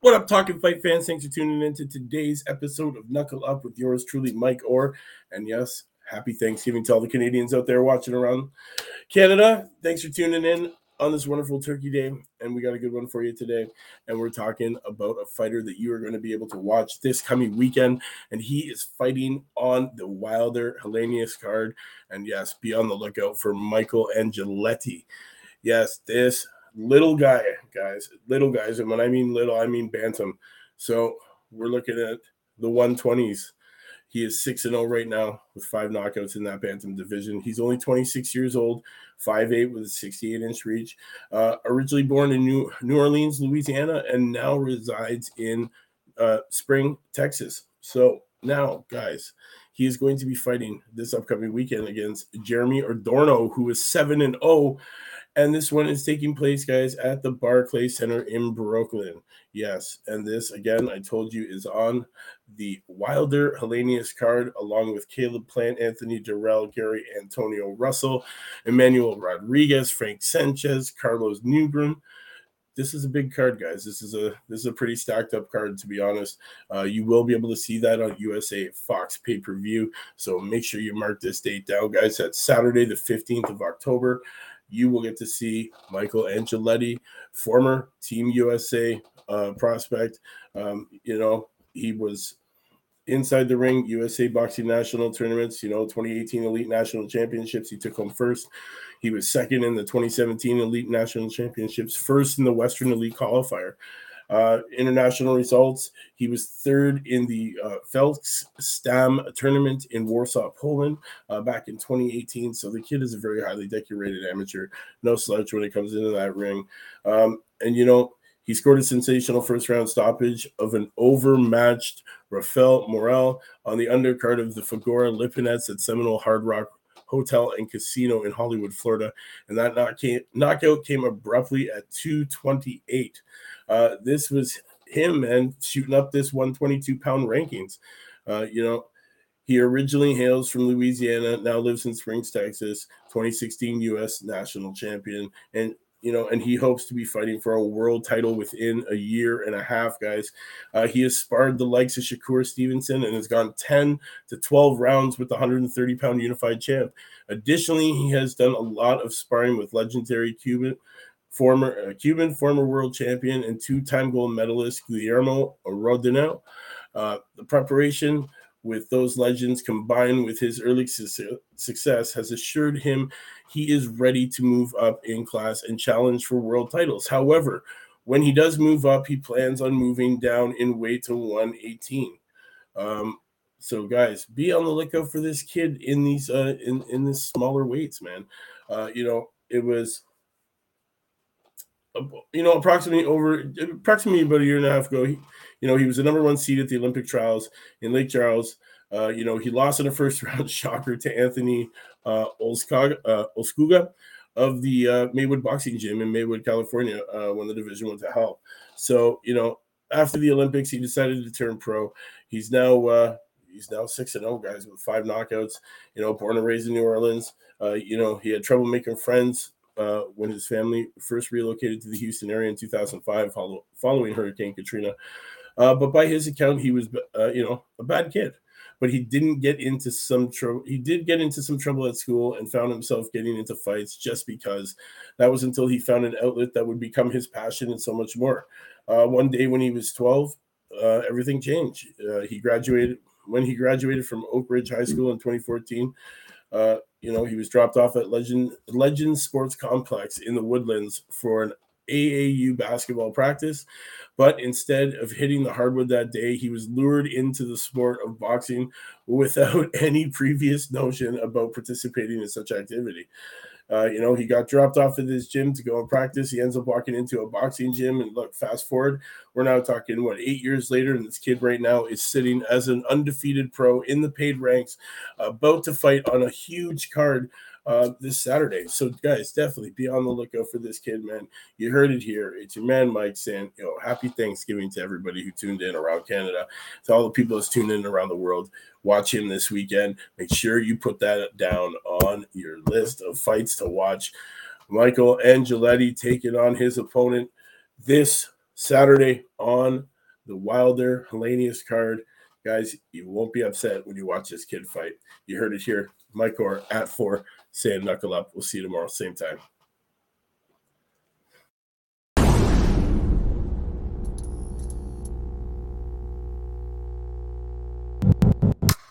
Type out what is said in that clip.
What up, Talking Fight fans? Thanks for tuning in to today's episode of Knuckle Up with yours truly, Mike Orr. And yes, happy Thanksgiving to all the Canadians out there watching around Canada. Thanks for tuning in on this wonderful Turkey Day. And we got a good one for you today. And we're talking about a fighter that you are going to be able to watch this coming weekend. And he is fighting on the Wilder Helenius card. And yes, be on the lookout for Michael Angeletti. Yes, this little guy, guys, little guys. And when I mean little, I mean bantam. So we're looking at the 120s. He is 6 0 right now with five knockouts in that bantam division. He's only 26 years old, 5'8 with a 68 inch reach. Uh, originally born in New, New Orleans, Louisiana, and now resides in uh, Spring, Texas. So now, guys, he is going to be fighting this upcoming weekend against Jeremy Adorno, who is 7 and 0 and this one is taking place, guys, at the Barclay Center in Brooklyn. Yes. And this, again, I told you, is on the Wilder Helenius card, along with Caleb Plant, Anthony Dirrell, Gary Antonio Russell, Emmanuel Rodriguez, Frank Sanchez, Carlos Negron. This is a big card, guys. This is a this is a pretty stacked up card, to be honest. Uh, you will be able to see that on USA Fox pay per view. So make sure you mark this date down, guys. That's Saturday, the 15th of October you will get to see Michael Angeletti, former Team USA uh, prospect. Um, you know, he was inside the ring, USA Boxing National Tournaments, you know, 2018 Elite National Championships. He took home first. He was second in the 2017 Elite National Championships, first in the Western Elite Qualifier. Uh, international results. He was third in the uh, Stamm tournament in Warsaw, Poland, uh, back in 2018. So the kid is a very highly decorated amateur, no slouch when it comes into that ring. Um, and you know, he scored a sensational first round stoppage of an overmatched Rafael Morel on the undercard of the Figueroa Lipinets at Seminole Hard Rock Hotel and Casino in Hollywood, Florida. And that knock knockout came abruptly at 228. Uh, this was him, and shooting up this 122 pound rankings. Uh, you know, he originally hails from Louisiana, now lives in Springs, Texas, 2016 U.S. national champion. And you know, and he hopes to be fighting for a world title within a year and a half, guys. Uh, he has sparred the likes of Shakur Stevenson and has gone 10 to 12 rounds with the 130 pound unified champ. Additionally, he has done a lot of sparring with legendary Cuban former uh, Cuban former world champion and two-time gold medalist Guillermo Rigondeaux. Uh, the preparation with those legends combined with his early su- success has assured him he is ready to move up in class and challenge for world titles. However, when he does move up, he plans on moving down in weight to 118. Um, so guys, be on the lookout for this kid in these uh, in in this smaller weights, man. Uh, you know, it was you know, approximately over approximately about a year and a half ago, he, you know, he was the number one seed at the Olympic trials in Lake Charles. Uh, you know, he lost in a first round shocker to Anthony uh, Olskaga, uh, Olskuga of the uh, Maywood Boxing Gym in Maywood, California, uh, when the division went to hell. So, you know, after the Olympics, he decided to turn pro. He's now uh, he's now six and zero, oh, guys, with five knockouts. You know, born and raised in New Orleans. Uh, you know, he had trouble making friends uh, when his family first relocated to the Houston area in 2005 follow, following Hurricane Katrina. Uh, but by his account, he was, uh, you know, a bad kid. But he didn't get into some trouble. He did get into some trouble at school and found himself getting into fights just because that was until he found an outlet that would become his passion and so much more. Uh, one day when he was 12, uh, everything changed. Uh, he graduated when he graduated from Oak Ridge High School in 2014. You know, he was dropped off at Legend Legend Sports Complex in the Woodlands for an AAU basketball practice, but instead of hitting the hardwood that day, he was lured into the sport of boxing without any previous notion about participating in such activity. Uh, you know, he got dropped off at his gym to go and practice. He ends up walking into a boxing gym, and look, fast forward, We're now talking what eight years later, and this kid right now is sitting as an undefeated pro in the paid ranks, about to fight on a huge card uh, this Saturday. So, guys, definitely be on the lookout for this kid, man. You heard it here. It's your man Mike saying, you know, happy Thanksgiving to everybody who tuned in around Canada, to all the people that's tuned in around the world. Watch him this weekend. Make sure you put that down on your list of fights to watch. Michael Angeletti taking on his opponent this Saturday on the Wilder Helenius card. Guys, you won't be upset when you watch this kid fight. You heard it here. Mike Orr at four saying knuckle up. We'll see you tomorrow, same time.